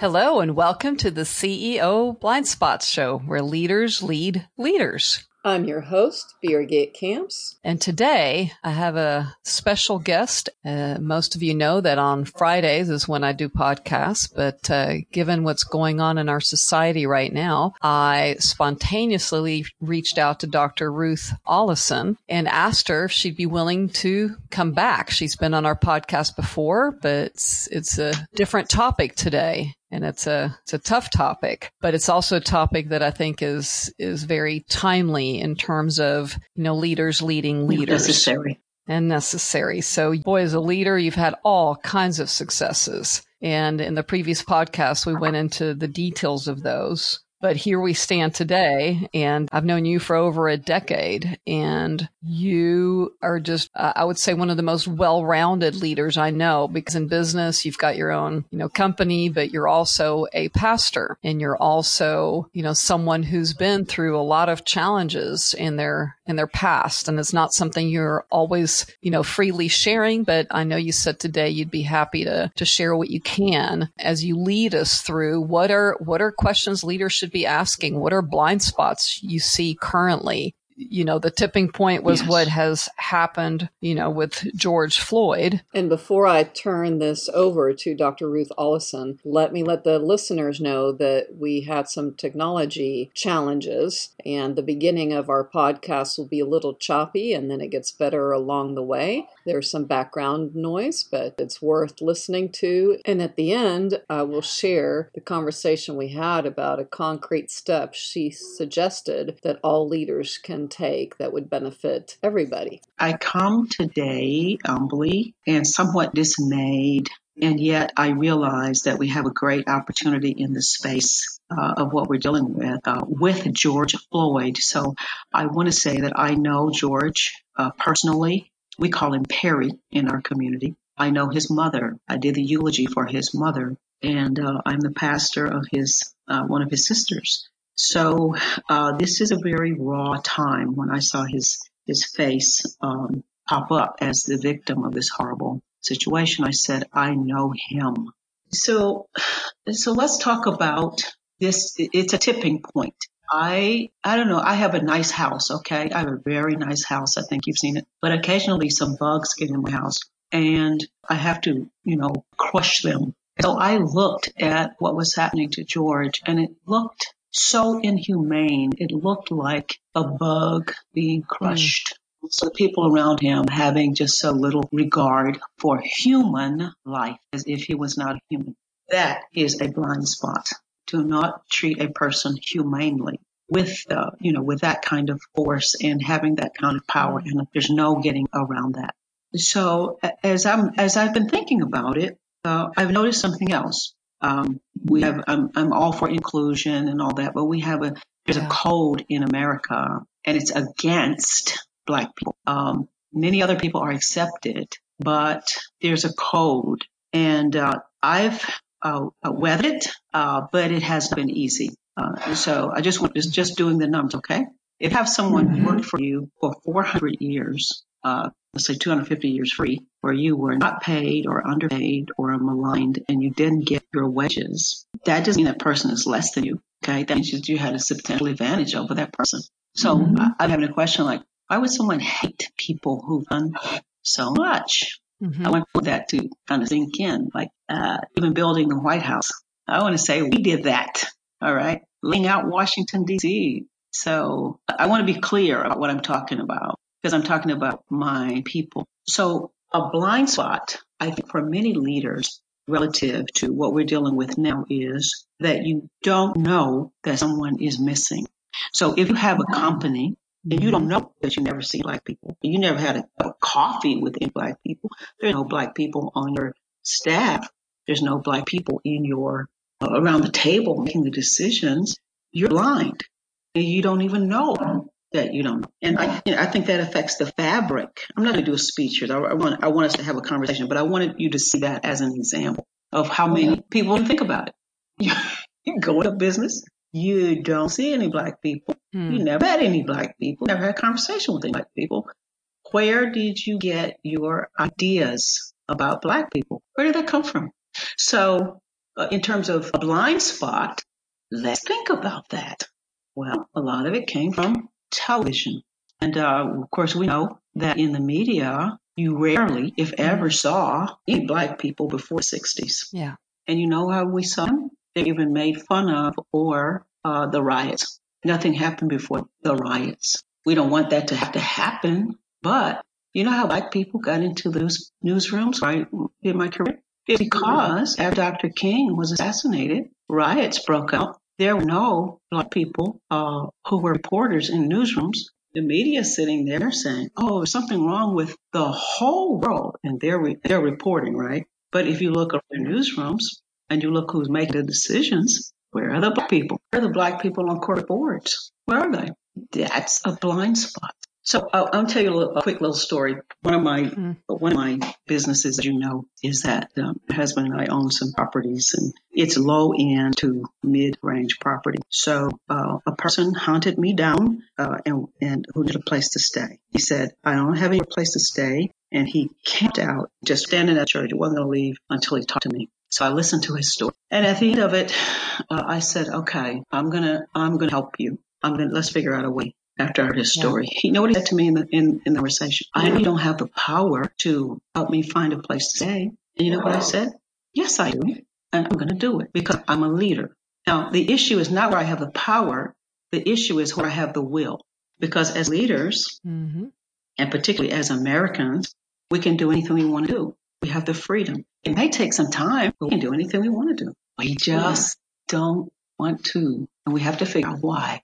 Hello and welcome to the CEO Blind Spots Show, where leaders lead leaders. I'm your host, Birgit Kamps. And today I have a special guest. Uh, most of you know that on Fridays is when I do podcasts, but uh, given what's going on in our society right now, I spontaneously reached out to Dr. Ruth Ollison and asked her if she'd be willing to come back. She's been on our podcast before, but it's, it's a different topic today and it's a it's a tough topic, but it's also a topic that I think is is very timely in terms of you know leaders leading leaders necessary and necessary. So, boy, as a leader, you've had all kinds of successes, and in the previous podcast, we went into the details of those. But here we stand today, and I've known you for over a decade, and you are just, uh, I would say, one of the most well rounded leaders I know because in business, you've got your own, you know, company, but you're also a pastor and you're also, you know, someone who's been through a lot of challenges in their, in their past. And it's not something you're always, you know, freely sharing, but I know you said today you'd be happy to, to share what you can as you lead us through what are, what are questions leaders should be asking? What are blind spots you see currently? You know, the tipping point was yes. what has happened, you know, with George Floyd. And before I turn this over to Dr. Ruth Ollison, let me let the listeners know that we had some technology challenges, and the beginning of our podcast will be a little choppy, and then it gets better along the way. There's some background noise, but it's worth listening to. And at the end, I will share the conversation we had about a concrete step she suggested that all leaders can take that would benefit everybody. I come today humbly and somewhat dismayed and yet I realize that we have a great opportunity in the space uh, of what we're dealing with uh, with George Floyd. So I want to say that I know George uh, personally. We call him Perry in our community. I know his mother. I did the eulogy for his mother, and uh, I'm the pastor of his uh, one of his sisters. So uh, this is a very raw time when I saw his his face um, pop up as the victim of this horrible situation. I said, I know him. So so let's talk about this. It's a tipping point. I I don't know. I have a nice house, okay? I have a very nice house. I think you've seen it. But occasionally some bugs get in my house and I have to, you know, crush them. So I looked at what was happening to George and it looked so inhumane. It looked like a bug being crushed. Mm. So the people around him having just so little regard for human life as if he was not a human. That is a blind spot to not treat a person humanely with, uh, you know, with that kind of force and having that kind of power. And there's no getting around that. So as I'm, as I've been thinking about it, uh, I've noticed something else. Um, we have, I'm, I'm all for inclusion and all that, but we have a, there's a code in America and it's against black people. Um, many other people are accepted, but there's a code and, uh, I've uh, weathered it, uh, but it has been easy. Uh, so I just want just just doing the numbers, okay? If you have someone mm-hmm. worked for you for 400 years, uh, let's say 250 years free, where you were not paid or underpaid or maligned and you didn't get your wages, that doesn't mean that person is less than you. Okay, that means you had a substantial advantage over that person. So mm-hmm. I'm having a question like, why would someone hate people who've done so much? Mm-hmm. I want that to kind of sink in. Like uh, even building the White House, I want to say we did that. All right, laying out Washington D.C. So I want to be clear about what I'm talking about because I'm talking about my people. So a blind spot, I think, for many leaders relative to what we're dealing with now is that you don't know that someone is missing. So if you have a company and you don't know that you never see black people. You never had a, a coffee with any black people. There's no black people on your staff. There's no black people in your around the table making the decisions. You're blind. And you don't even know that you don't know. And I, you know, I think that affects the fabric. I'm not going to do a speech here. I, I, want, I want us to have a conversation, but I wanted you to see that as an example of how many people think about it. you go into business, you don't see any black people. Hmm. You never had any black people. Never had a conversation with any black people. Where did you get your ideas about black people? Where did that come from? So uh, in terms of a blind spot, let's think about that. Well, a lot of it came from television. And uh, of course, we know that in the media, you rarely, if ever, saw any black people before the 60s. Yeah. And you know how we saw them? They even made fun of or uh, the riots. Nothing happened before the riots. We don't want that to have to happen, but you know how black people got into those newsrooms right in my career? It's because after Dr. King was assassinated, riots broke out. There were no black people uh, who were reporters in newsrooms. The media sitting there saying, "Oh, there's something wrong with the whole world," and they're re- they're reporting, right? But if you look at the newsrooms and you look who's making the decisions, where are the black people? Where are the black people on court boards? Where are they? That's a blind spot. So I'll, I'll tell you a, little, a, quick little story. One of my mm. one of my businesses, as you know, is that um, my husband and I own some properties, and it's low end to mid range property. So uh, a person hunted me down uh, and and who needed a place to stay. He said, "I don't have any place to stay," and he camped out, just standing at church. He wasn't going to leave until he talked to me. So I listened to his story, and at the end of it, uh, I said, "Okay, I'm gonna I'm gonna help you. I'm gonna let's figure out a way after I heard his story. Yeah. He, you know what he said to me in the, in, in the conversation? I don't have the power to help me find a place to stay. And you know what I said? Yes, I do. And I'm going to do it because I'm a leader. Now, the issue is not where I have the power. The issue is where I have the will. Because as leaders, mm-hmm. and particularly as Americans, we can do anything we want to do. We have the freedom. It may take some time, but we can do anything we want to do. We just don't want to. And we have to figure out why.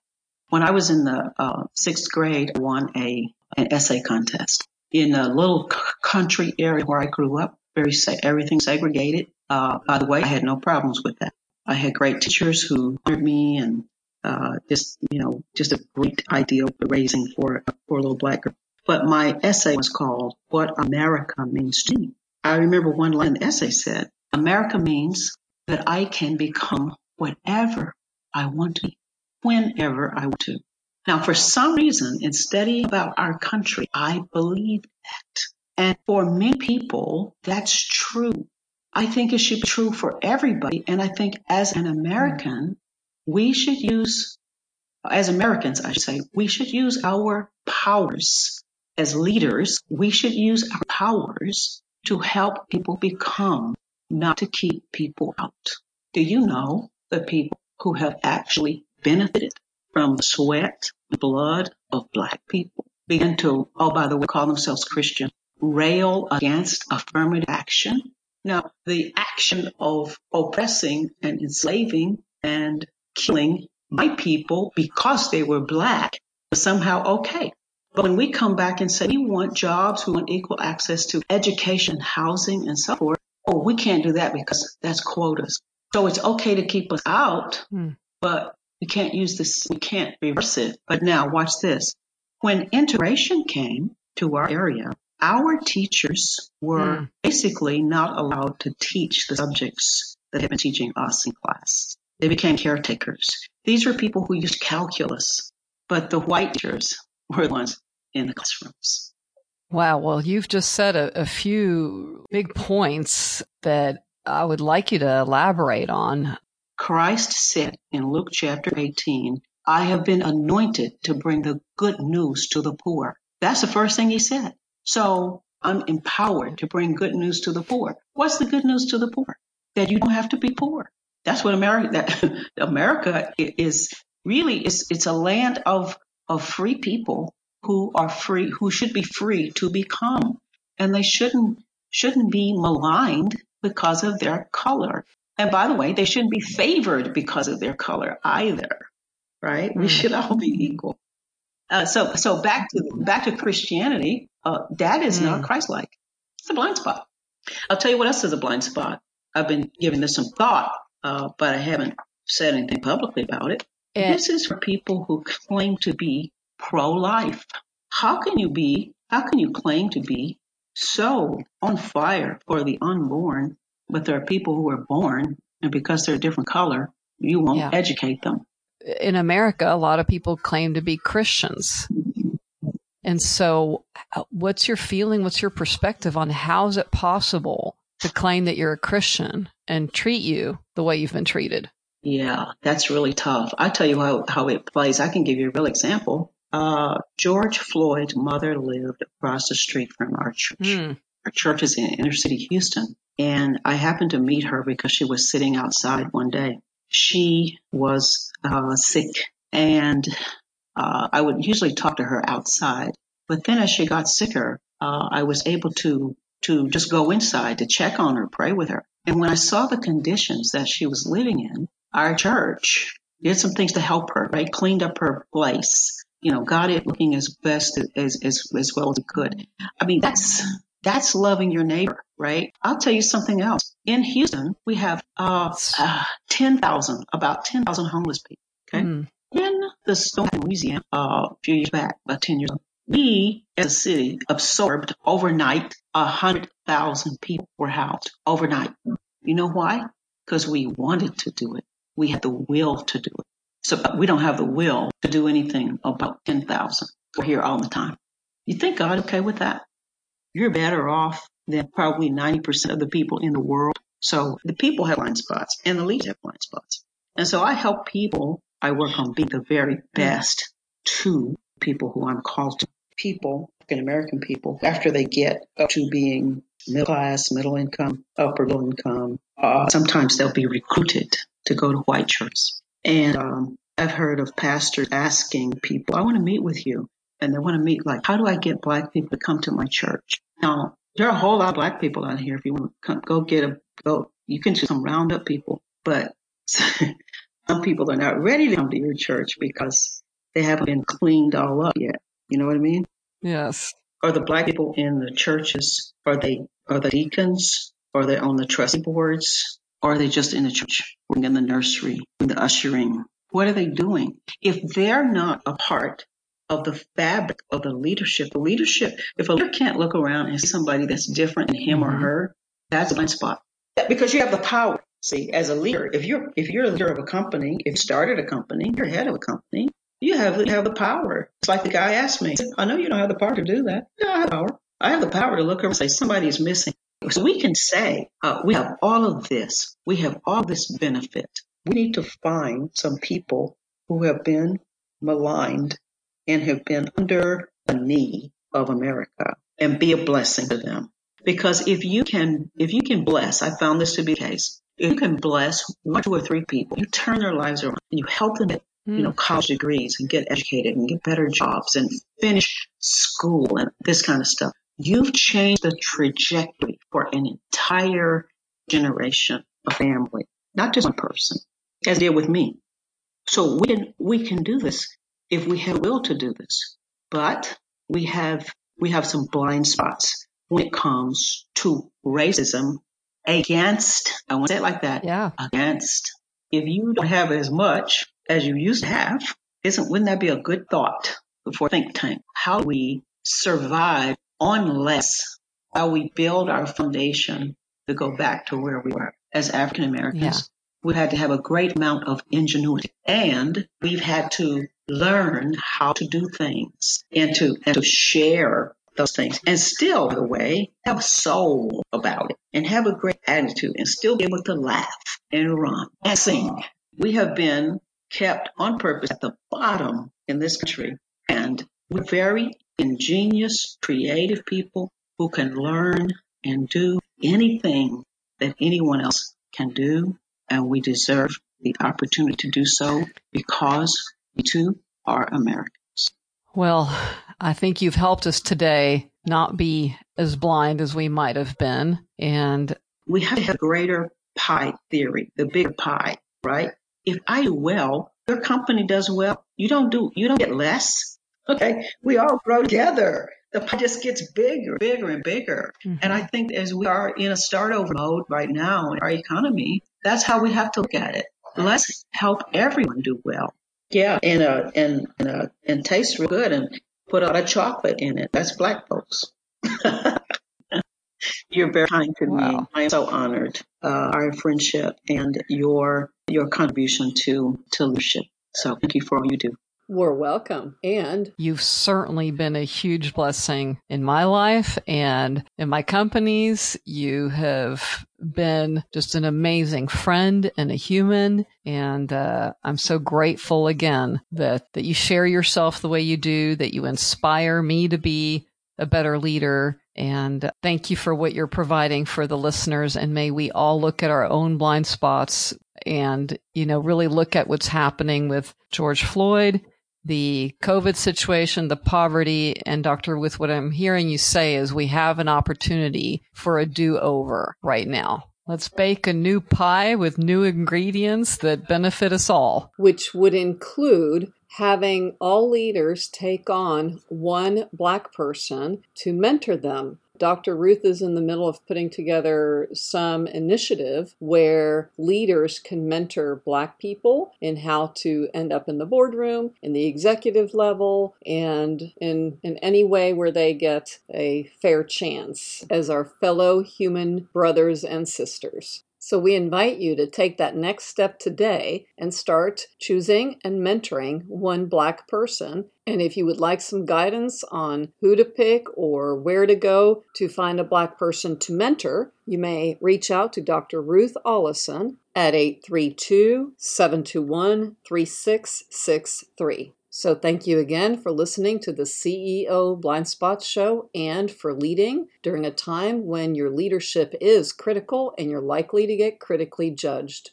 When I was in the uh, sixth grade, I won a an essay contest in a little country area where I grew up. Very everything segregated. Uh, by the way, I had no problems with that. I had great teachers who honored me and uh, just you know just a great ideal for raising for for a little black girl. But my essay was called "What America Means to Me." I remember one line in the essay said, "America means that I can become whatever I want to be." Whenever I want to. Now, for some reason, in studying about our country, I believe that. And for many people, that's true. I think it should be true for everybody. And I think as an American, we should use, as Americans, I should say, we should use our powers as leaders. We should use our powers to help people become, not to keep people out. Do you know the people who have actually benefited from the sweat and blood of black people begin to, oh, by the way, call themselves Christian, rail against affirmative action. Now, the action of oppressing and enslaving and killing my people because they were black was somehow okay. But when we come back and say we want jobs, we want equal access to education, housing, and so forth, oh, we can't do that because that's quotas. So it's okay to keep us out, hmm. but we can't use this, we can't reverse it. But now watch this. When integration came to our area, our teachers were mm. basically not allowed to teach the subjects that had been teaching us in class. They became caretakers. These were people who used calculus, but the white teachers were the ones in the classrooms. Wow. Well, you've just said a, a few big points that I would like you to elaborate on. Christ said in Luke chapter 18, I have been anointed to bring the good news to the poor. That's the first thing he said. So I'm empowered to bring good news to the poor. What's the good news to the poor? That you don't have to be poor. That's what America, that America is really, it's, it's a land of, of free people who are free, who should be free to become. And they shouldn't, shouldn't be maligned because of their color. And by the way, they shouldn't be favored because of their color either, right? We should all be equal. Uh, so, so back to back to Christianity. Uh, that is mm. not Christ-like. It's a blind spot. I'll tell you what else is a blind spot. I've been giving this some thought, uh, but I haven't said anything publicly about it. And this is for people who claim to be pro-life. How can you be? How can you claim to be so on fire for the unborn but there are people who are born, and because they're a different color, you won't yeah. educate them. In America, a lot of people claim to be Christians. And so, uh, what's your feeling? What's your perspective on how is it possible to claim that you're a Christian and treat you the way you've been treated. Yeah, that's really tough. I tell you how, how it plays. I can give you a real example. Uh, George Floyd's mother lived across the street from our church. Mm. Our church is in inner city Houston. And I happened to meet her because she was sitting outside one day. She was uh, sick and uh, I would usually talk to her outside. But then as she got sicker, uh, I was able to to just go inside to check on her, pray with her. And when I saw the conditions that she was living in, our church did some things to help her, right? Cleaned up her place, you know, got it looking as best as, as, as well as it could. I mean, that's, that's loving your neighbor, right? I'll tell you something else. In Houston, we have, uh, uh 10,000, about 10,000 homeless people. Okay. Mm. In the Stone, Louisiana, uh, a few years back, about 10 years ago, we as a city absorbed overnight a hundred thousand people were housed overnight. You know why? Because we wanted to do it. We had the will to do it. So we don't have the will to do anything about 10,000. We're here all the time. You think God okay with that? You're better off than probably 90% of the people in the world. So the people have blind spots and the leaders have blind spots. And so I help people. I work on being the very best to people who I'm called to. People, African American people, after they get up to being middle class, middle income, upper middle income, uh, sometimes they'll be recruited to go to white churches. And um, I've heard of pastors asking people, I want to meet with you. And they want to meet, like, how do I get black people to come to my church? Now, there are a whole lot of black people out here. If you want to come, go get a, go, you can do some roundup people, but some people are not ready to come to your church because they haven't been cleaned all up yet. You know what I mean? Yes. Are the black people in the churches, are they, are the deacons? Are they on the trustee boards? Or are they just in the church, in the nursery, in the ushering? What are they doing? If they're not a part of the fabric of the leadership, the leadership, if a leader can't look around and see somebody that's different than him mm-hmm. or her, that's a blind spot. Because you have the power. See, as a leader, if you're if you're a leader of a company, if you started a company, you're head of a company, you have you have the power. It's like the guy asked me. I know you don't have the power to do that. Yeah, I have the power. I have the power to look over and say somebody's missing. So we can say, uh, we have all of this. We have all this benefit. We need to find some people who have been maligned and have been under the knee of America and be a blessing to them. Because if you can, if you can bless, I found this to be the case. If you can bless one, two, or three people, you turn their lives around and you help them get, you know, hmm. college degrees and get educated and get better jobs and finish school and this kind of stuff. You've changed the trajectory for an entire generation of family, not just one person, as did with me. So we can, we can do this if we have will to do this, but we have, we have some blind spots when it comes to racism against, I want to say it like that. Yeah. Against. If you don't have as much as you used to have, isn't, wouldn't that be a good thought before think tank? How we survive on less how we build our foundation to go back to where we were as African Americans. Yeah. We've had to have a great amount of ingenuity and we've had to learn how to do things and to, and to share those things and still, by the way, have a soul about it and have a great attitude and still be able to laugh and run and sing. We have been kept on purpose at the bottom in this country and we're very ingenious, creative people who can learn and do anything that anyone else can do. And we deserve the opportunity to do so because we too are Americans. Well, I think you've helped us today not be as blind as we might have been. And we have to have greater pie theory, the big pie, right? If I do well, your company does well. You don't do, you don't get less. Okay. We all grow together. The pie just gets bigger, bigger and bigger. Mm-hmm. And I think as we are in a start over mode right now in our economy, that's how we have to look at it. Let's help everyone do well. Yeah. And, uh, and, and, uh, and taste real good and put a lot of chocolate in it. That's black folks. You're very kind to wow. me. I am so honored, uh, our friendship and your, your contribution to, to leadership. So thank you for all you do. We're welcome. And you've certainly been a huge blessing in my life and in my companies. You have been just an amazing friend and a human. And uh, I'm so grateful again that, that you share yourself the way you do, that you inspire me to be a better leader. And thank you for what you're providing for the listeners. And may we all look at our own blind spots and, you know, really look at what's happening with George Floyd the COVID situation, the poverty, and Dr. With what I'm hearing you say is we have an opportunity for a do over right now. Let's bake a new pie with new ingredients that benefit us all. Which would include having all leaders take on one black person to mentor them Dr. Ruth is in the middle of putting together some initiative where leaders can mentor Black people in how to end up in the boardroom, in the executive level, and in, in any way where they get a fair chance as our fellow human brothers and sisters. So we invite you to take that next step today and start choosing and mentoring one Black person. And if you would like some guidance on who to pick or where to go to find a Black person to mentor, you may reach out to Dr. Ruth Ollison at 832 721 3663. So, thank you again for listening to the CEO Blind Spots Show and for leading during a time when your leadership is critical and you're likely to get critically judged.